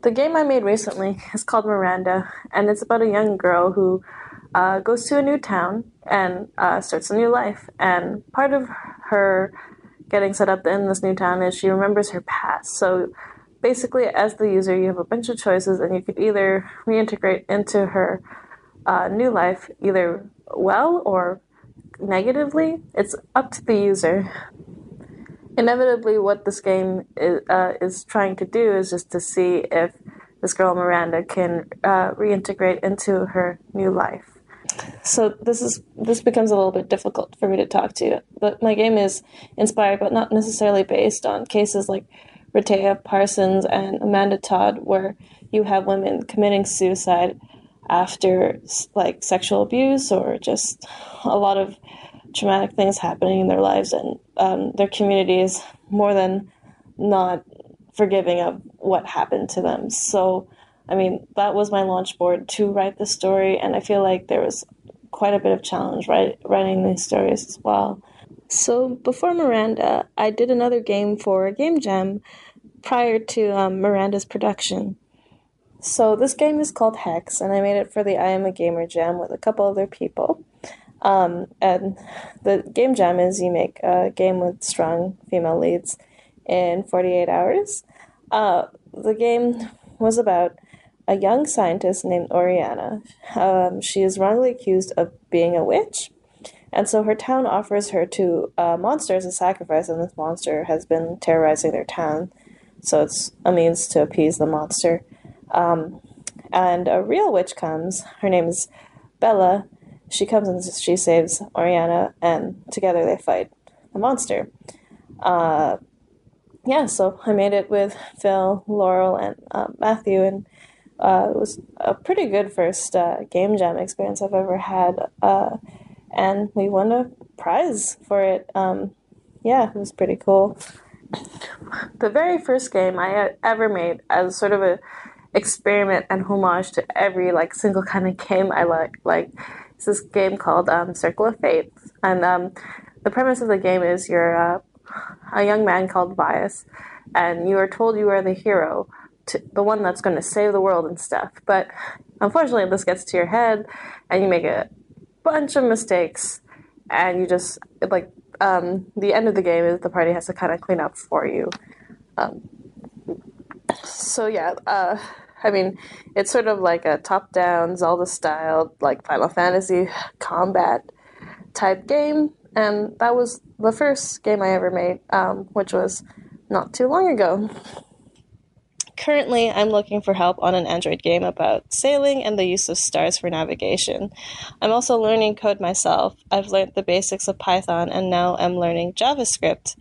The game I made recently is called Miranda, and it's about a young girl who uh, goes to a new town and uh, starts a new life. And part of her getting set up in this new town is she remembers her past. So basically, as the user, you have a bunch of choices, and you could either reintegrate into her uh, new life either well or negatively. It's up to the user. Inevitably, what this game is, uh, is trying to do is just to see if this girl Miranda can uh, reintegrate into her new life. So this is this becomes a little bit difficult for me to talk to. But my game is inspired, but not necessarily based on cases like Rehtaeh Parsons and Amanda Todd, where you have women committing suicide after like sexual abuse or just a lot of traumatic things happening in their lives, and um, their communities more than not forgiving of what happened to them. So, I mean, that was my launch board to write the story, and I feel like there was quite a bit of challenge write, writing these stories as well. So before Miranda, I did another game for a Game Jam prior to um, Miranda's production. So this game is called Hex, and I made it for the I Am a Gamer Jam with a couple other people. Um, and the game jam is you make a game with strong female leads in 48 hours. Uh, the game was about a young scientist named Oriana. Um, she is wrongly accused of being a witch, and so her town offers her to a monster as a sacrifice, and this monster has been terrorizing their town. So it's a means to appease the monster. Um, and a real witch comes. Her name is Bella. She comes and she saves Oriana, and together they fight the monster. Uh, yeah, so I made it with Phil, Laurel, and uh, Matthew, and uh, it was a pretty good first uh, game jam experience I've ever had. Uh, and we won a prize for it. Um, yeah, it was pretty cool. The very first game I ever made as sort of a experiment and homage to every like single kind of game I like. Like it's this game called um, Circle of Fate, and um, the premise of the game is you're uh, a young man called Bias, and you are told you are the hero, to, the one that's going to save the world and stuff. But unfortunately, this gets to your head, and you make a bunch of mistakes, and you just like um, the end of the game is the party has to kind of clean up for you. Um, so yeah, uh, I mean, it's sort of like a top-down Zelda style, like Final Fantasy combat type game, and that was the first game I ever made, um, which was not too long ago. Currently, I'm looking for help on an Android game about sailing and the use of stars for navigation. I'm also learning code myself. I've learned the basics of Python and now I'm learning JavaScript.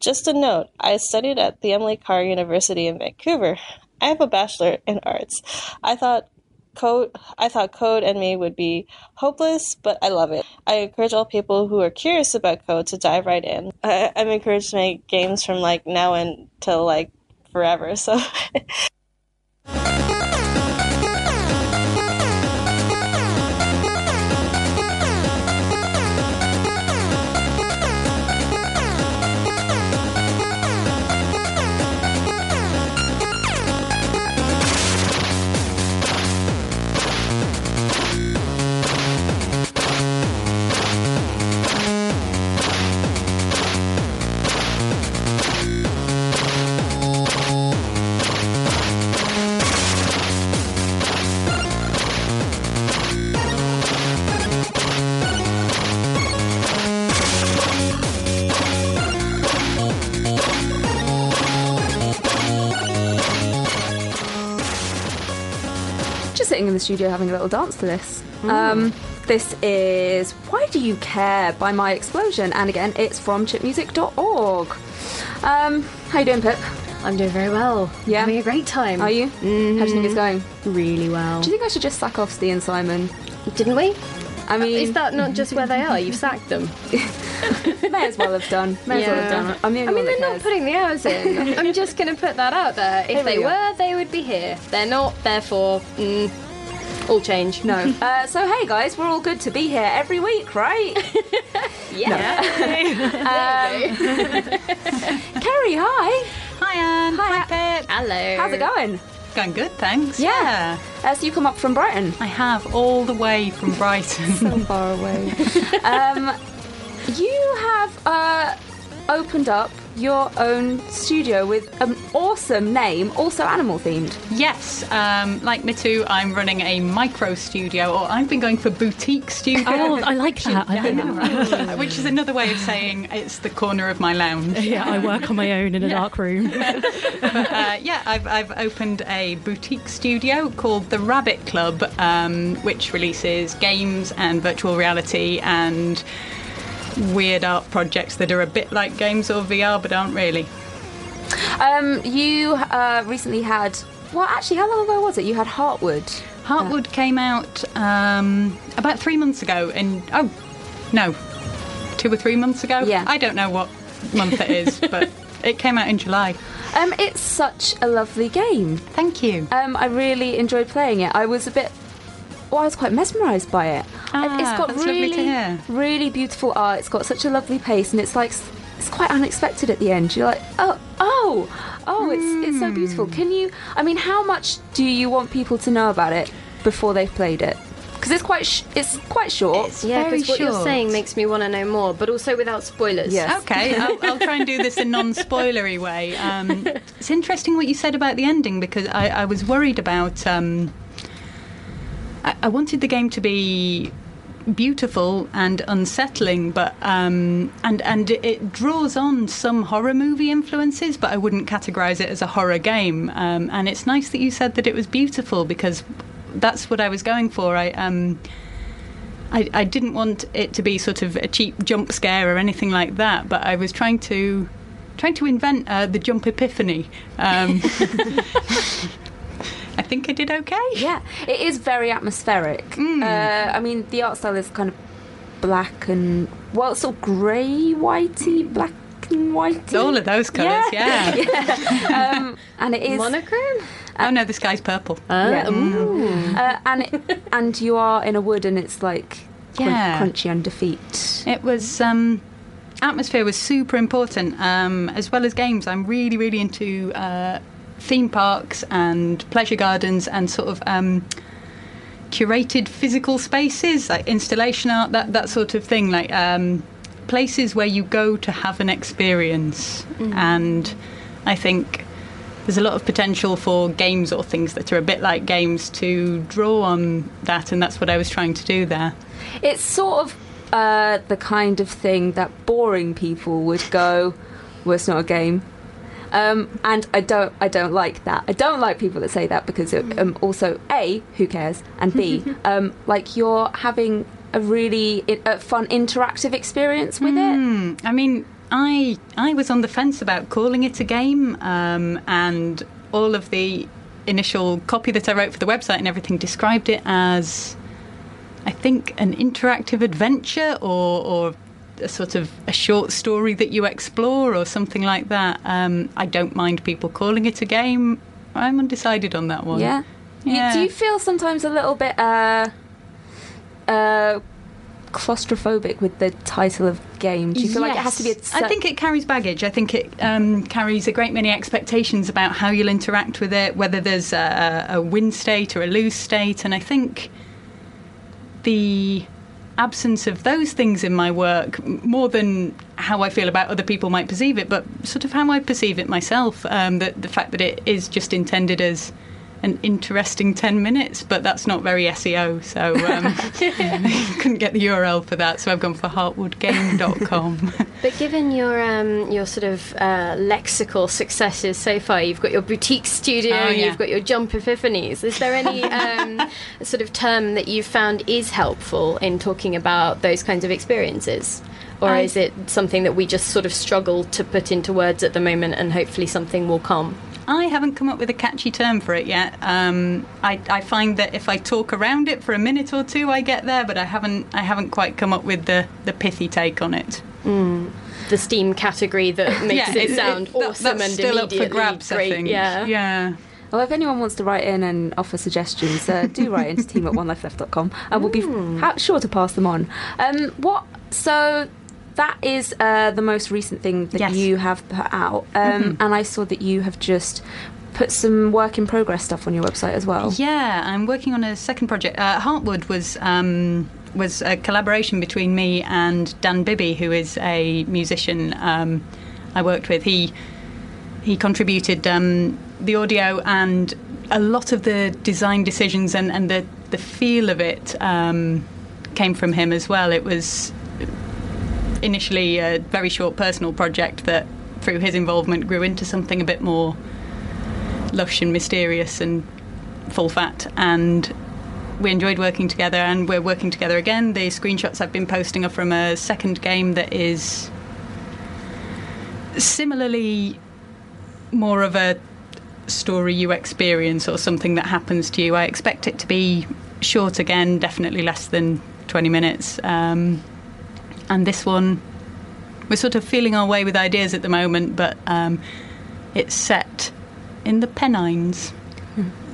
Just a note I studied at the Emily Carr University in Vancouver. I have a bachelor in arts. I thought code I thought code and me would be hopeless, but I love it. I encourage all people who are curious about code to dive right in. I, I'm encouraged to make games from like now until like forever. So studio having a little dance to this. Um, this is Why Do You Care by My Explosion, and again, it's from chipmusic.org. Um, how you doing, Pip? I'm doing very well. Yeah, Having a great time. Are you? How do you think it's going? Really well. Do you think I should just sack off Steve and Simon? Didn't we? I mean, Is that not just where they are? You've sacked them. may as well have done. May as well have done. I'm the I mean, they're not putting the hours in. I'm just going to put that out there. If they go. were, they would be here. They're not, therefore, mm, all change. No. Uh, so hey guys, we're all good to be here every week, right? Yeah. Um, Kerry, hi. Hi, Anne. Hi, Pip. Hello. How's it going? Going good, thanks. Yeah. Uh, so you come up from Brighton. I have all the way from Brighton. so far away. um, you have uh, opened up your own studio with an awesome name, also animal themed. yes, um, like Mitu, I'm running a micro studio, or I've been going for boutique studio. Oh, I like that. I like that. Which is another way of saying it's the corner of my lounge. Yeah, I work on my own in a dark room. uh, yeah, I've, I've opened a boutique studio called the Rabbit Club, um, which releases games and virtual reality and weird art projects that are a bit like games or VR but aren't really. Um, you uh, recently had. Well, actually, how long ago was it? You had Heartwood. Heartwood came out um, about three months ago, and oh, no, two or three months ago. Yeah. I don't know what month it is, but it came out in July. Um, it's such a lovely game. Thank you. Um, I really enjoyed playing it. I was a bit. Well, I was quite mesmerised by it. Ah, it's got that's really, to hear. really beautiful art. It's got such a lovely pace, and it's like it's quite unexpected at the end. You're like, oh, oh, oh, it's it's so Hmm. beautiful. Can you? I mean, how much do you want people to know about it before they've played it? Because it's quite sh- it's quite short. It's Yeah, because what you're saying makes me want to know more, but also without spoilers. Yes. Okay, I'll, I'll try and do this in non-spoilery way. Um, it's interesting what you said about the ending because I, I was worried about. Um, I, wanted the game to be beautiful and unsettling, but um, and and it draws on some horror movie influences, but I wouldn't categorize it as a horror game. Um, and it's nice that you said that it was beautiful because that's what I was going for. I um. I, I didn't want it to be sort of a cheap jump scare or anything like that, but I was trying to trying to invent uh, the jump epiphany. Um, I think I did okay. Yeah, it is very atmospheric. Hmm. Uh, I mean, the art style is kind of black and well, sort of grey, whitey, black and whitey. It's all of those colours, yeah. yeah. um, and it is monochrome. oh no, the sky's purple. Yeah. Uh, and it, and you are in a wood, and it's like crun- Yeah. crunchy under feet. It was um, atmosphere was super important, um, as well as games. I'm really, really into uh, theme parks and pleasure gardens and sort of um, curated physical spaces, like installation art, that that sort of thing. Like um, places where you go to have an experience, and I think. There's a lot of potential for games or things that are a bit like games to draw on that, and that's what I was trying to do there. It's sort of uh, the kind of thing that boring people would go, "Well, it's not a game." Um, and I don't, I don't like that. I don't like people that say that because it, um, also a who cares, and b um, like you're having a really a fun interactive experience with it. Hmm, I mean, I I was on the fence about calling it a game, um, and all of the initial copy that I wrote for the website and everything described it as, I think, an interactive adventure or, or a sort of a short story that you explore or something like that. Um, I don't mind people calling it a game. I'm undecided on that one. Yeah. Yeah. do you feel sometimes a little bit uh, uh, claustrophobic with the title of game? Do you feel like it has to be? A Yes. I think it carries baggage. I think it um, carries a great many expectations about how you'll interact with it, whether there's a, a win state or a lose state, and I think the absence of those things in my work, more than how I feel about other people might perceive it, but sort of how I perceive it myself. Um, that the fact that it is just intended as an interesting 10 minutes, but that's not very SEO, so um, couldn't get the URL for that, so I've gone for heartwoodgame.com. But given your um, your sort of uh, lexical successes so far, you've got your boutique studio, Oh, yeah. you've got your jump epiphanies. Is there any um, sort of term that you've found is helpful in talking about those kinds of experiences? Or I- is it something that we just sort of struggle to put into words at the moment and hopefully something will come? I haven't come up with a catchy term for it yet. Um, I, I find that if I talk around it for a minute or two, I get there, but I haven't. I haven't quite come up with the, the pithy take on it. The Steam category that makes Yeah, it, it- sound it- that- awesome that's and still up for immediately grabs, I great. think. Yeah. Yeah. Well, if anyone wants to write in and offer suggestions, uh, do write into team at onelifeleft.com and we'll be ha- sure to pass them on. Um, what? So that is uh, the most recent thing that Yes. you have put out, um, Mhm. and I saw that you have just put some work in progress stuff on your website as well. Yeah, I'm working on a second project. Uh, Heartwood was um, was a collaboration between me and Dan Bibby, who is a musician um, I worked with. He he contributed um, the audio and a lot of the design decisions and, and the the feel of it um, came from him as well. It was initially a very short personal project that, through his involvement, grew into something a bit more lush and mysterious and full fat. And we enjoyed working together, and we're working together again. The screenshots I've been posting are from a second game that is similarly more of a story you experience or something that happens to you. I expect it to be short again, definitely less than 20 minutes. Um, and this one, we're sort of feeling our way with ideas at the moment, but um, it's set in the Pennines.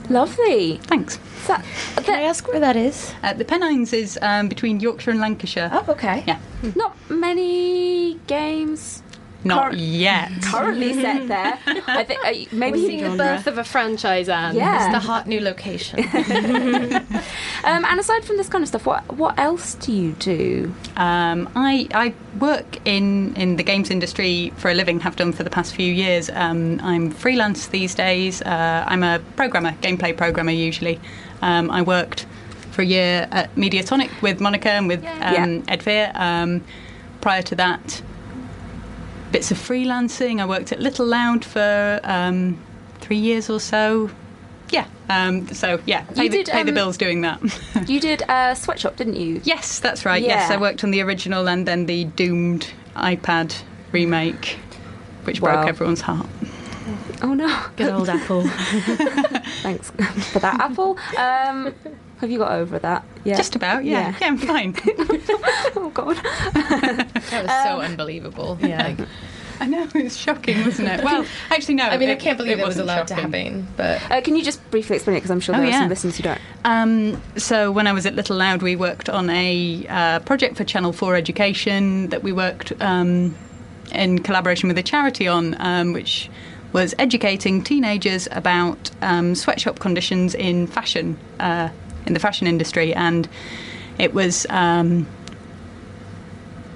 Lovely. Thanks. That, Can I ask where that is? Uh, the Pennines is um, between Yorkshire and Lancashire. Oh, okay. Yeah. Not many games Not Cur- yet. currently set there. I think uh, maybe We're seeing the birth of a franchise, Anne. Yeah. It's the hot new location. Um, and aside from this kind of stuff, what what else do you do? Um, I, I work in, in the games industry for a living, have done for the past few years. Um, I'm freelance these days. Uh, I'm a programmer, gameplay programmer usually. Um, I worked for a year at Mediatonic with Monica and with um, Ed Fear. Um, prior to that, bits of freelancing. I worked at Little Loud for um, three years or so. Yeah. Um, so yeah, pay, You the, did, pay the um, bills doing that. You did a sweatshop, didn't you? Yes, that's right. Yes, I worked on the original and then the doomed iPad remake, which Wow. broke everyone's heart. Oh no. Good old Apple. Thanks for that, Apple. Um, have you got over that? Yeah. Just about, yeah. Yeah, I'm fine. oh god. That was so unbelievable. Yeah. Like, I know, it's shocking, wasn't it? Well, actually, no. I mean, I can't believe it, was wasn't allowed shocking. to happen, but Uh, can you just briefly explain it? Because I'm sure Oh, there are yeah. some listeners who don't. Um, so when I was at Little Loud, we worked on a uh, project for Channel 4 Education that we worked um, in collaboration with a charity on, um, which was educating teenagers about um, sweatshop conditions in fashion, uh, in the fashion industry, and it was. Um,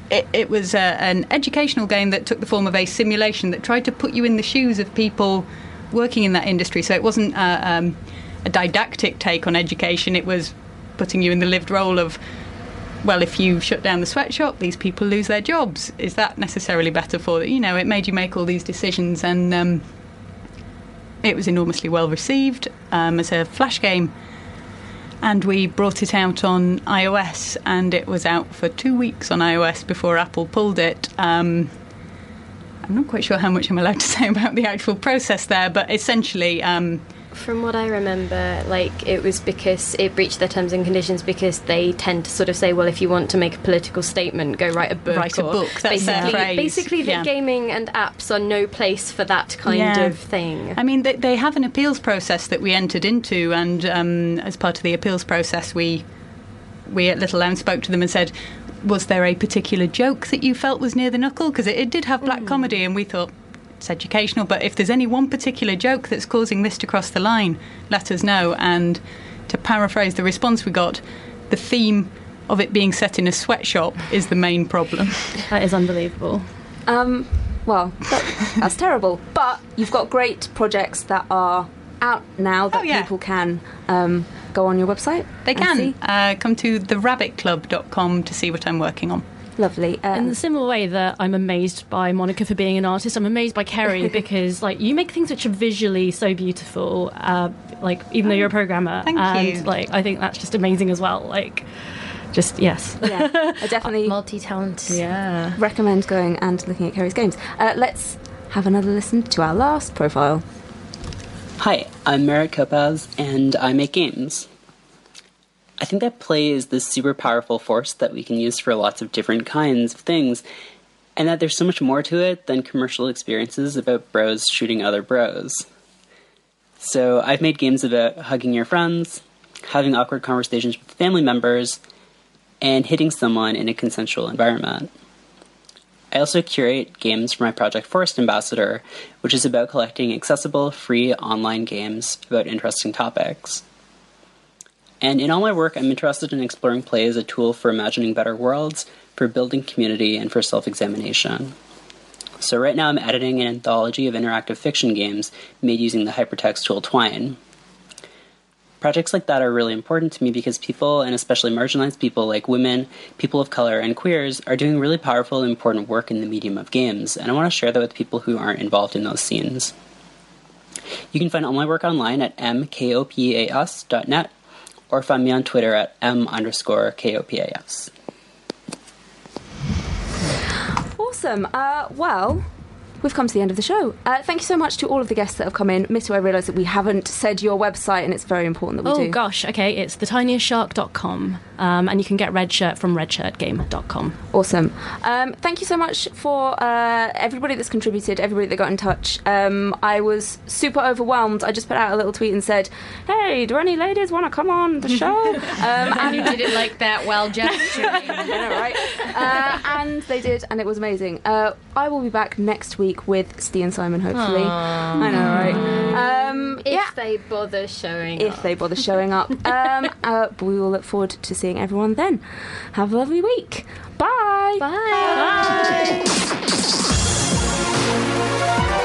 it, it was a, an educational game that took the form of a simulation that tried to put you in the shoes of people working in that industry. So it wasn't a, um, a didactic take on education, it was putting you in the lived role of, well, if you shut down the sweatshop, these people lose their jobs. Is that necessarily better for You know, it made you make all these decisions, and um, it was enormously well received um, as a flash game and we brought it out on iOS, and it was out for two weeks on iOS before Apple pulled it. Um, I'm not quite sure how much I'm allowed to say about the actual process there, but essentially, um, From what I remember, like it was because it breached their terms and conditions because they tend to sort of say, well, if you want to make a political statement, go write a book. Write a book, that's their basically, phrase, basically yeah. gaming and apps are no place for that kind Yeah. of thing. I mean, they, they have an appeals process that we entered into, and um, as part of the appeals process, we we at Little Loud spoke to them and said, "Was there a particular joke that you felt was near the knuckle? Because it, it did have black comedy, and we thought." It's educational, but if there's any one particular joke that's causing this to cross the line, let us know. And to paraphrase the response we got, the theme of it being set in a sweatshop is the main problem. That is unbelievable. Um, well, that, that's terrible. But you've got great projects that are out now that Oh, yeah. people can um, go on your website. They can see. uh, come to therabbitclub.com to see what I'm working on. Lovely. Um, In the similar way that I'm amazed by Monica for being an artist, I'm amazed by Kerry because like you make things which are visually so beautiful. Uh, like even though you're a programmer, Thank and you. like I think that's just amazing as well. Like, just yes, yeah, I definitely multi talent. yeah. recommend going and looking at Kerry's games. Uh, let's have another listen to our last profile. Hi, I'm Merritt Kopas, and I make games. I think that play is this super powerful force that we can use for lots of different kinds of things, and that there's so much more to it than commercial experiences about bros shooting other bros. So I've made games about hugging your friends, having awkward conversations with family members, and hitting someone in a consensual environment. I also curate games for my project Forest Ambassador, which is about collecting accessible, free online games about interesting topics. And in all my work, I'm interested in exploring play as a tool for imagining better worlds, for building community, and for self examination. So, right now, I'm editing an anthology of interactive fiction games made using the hypertext tool Twine. Projects like that are really important to me because people, and especially marginalized people like women, people of color, and queers, are doing really powerful and important work in the medium of games, and I want to share that with people who aren't involved in those scenes. You can find all my work online at mkopas.net or find me on Twitter at m underscore kopas. Awesome. Uh, well, we've come to the end of the show. Uh, thank you so much to all of the guests that have come in. Mitu, I realise that we haven't said your website, and it's very important that we oh do. Oh, gosh, okay, it's thetiniestshark.com, um, and you can get Red Shirt from redshirtgame.com. Awesome. Um, thank you so much for uh, everybody that's contributed, everybody that got in touch. Um, I was super overwhelmed. I just put out a little tweet and said, "Hey, do any ladies want to come on the show?" um, and you did it like that well, gesturing. I know, right? Uh, and they did, and it was amazing. Uh, I will be back next week with Steve and Simon, hopefully. Aww. I know, right? Um, if yeah. they bother showing up. If up. they bother showing up. Um, uh, but we will look forward to seeing seeing everyone then. Have a lovely week. Bye. Bye. Bye. Bye.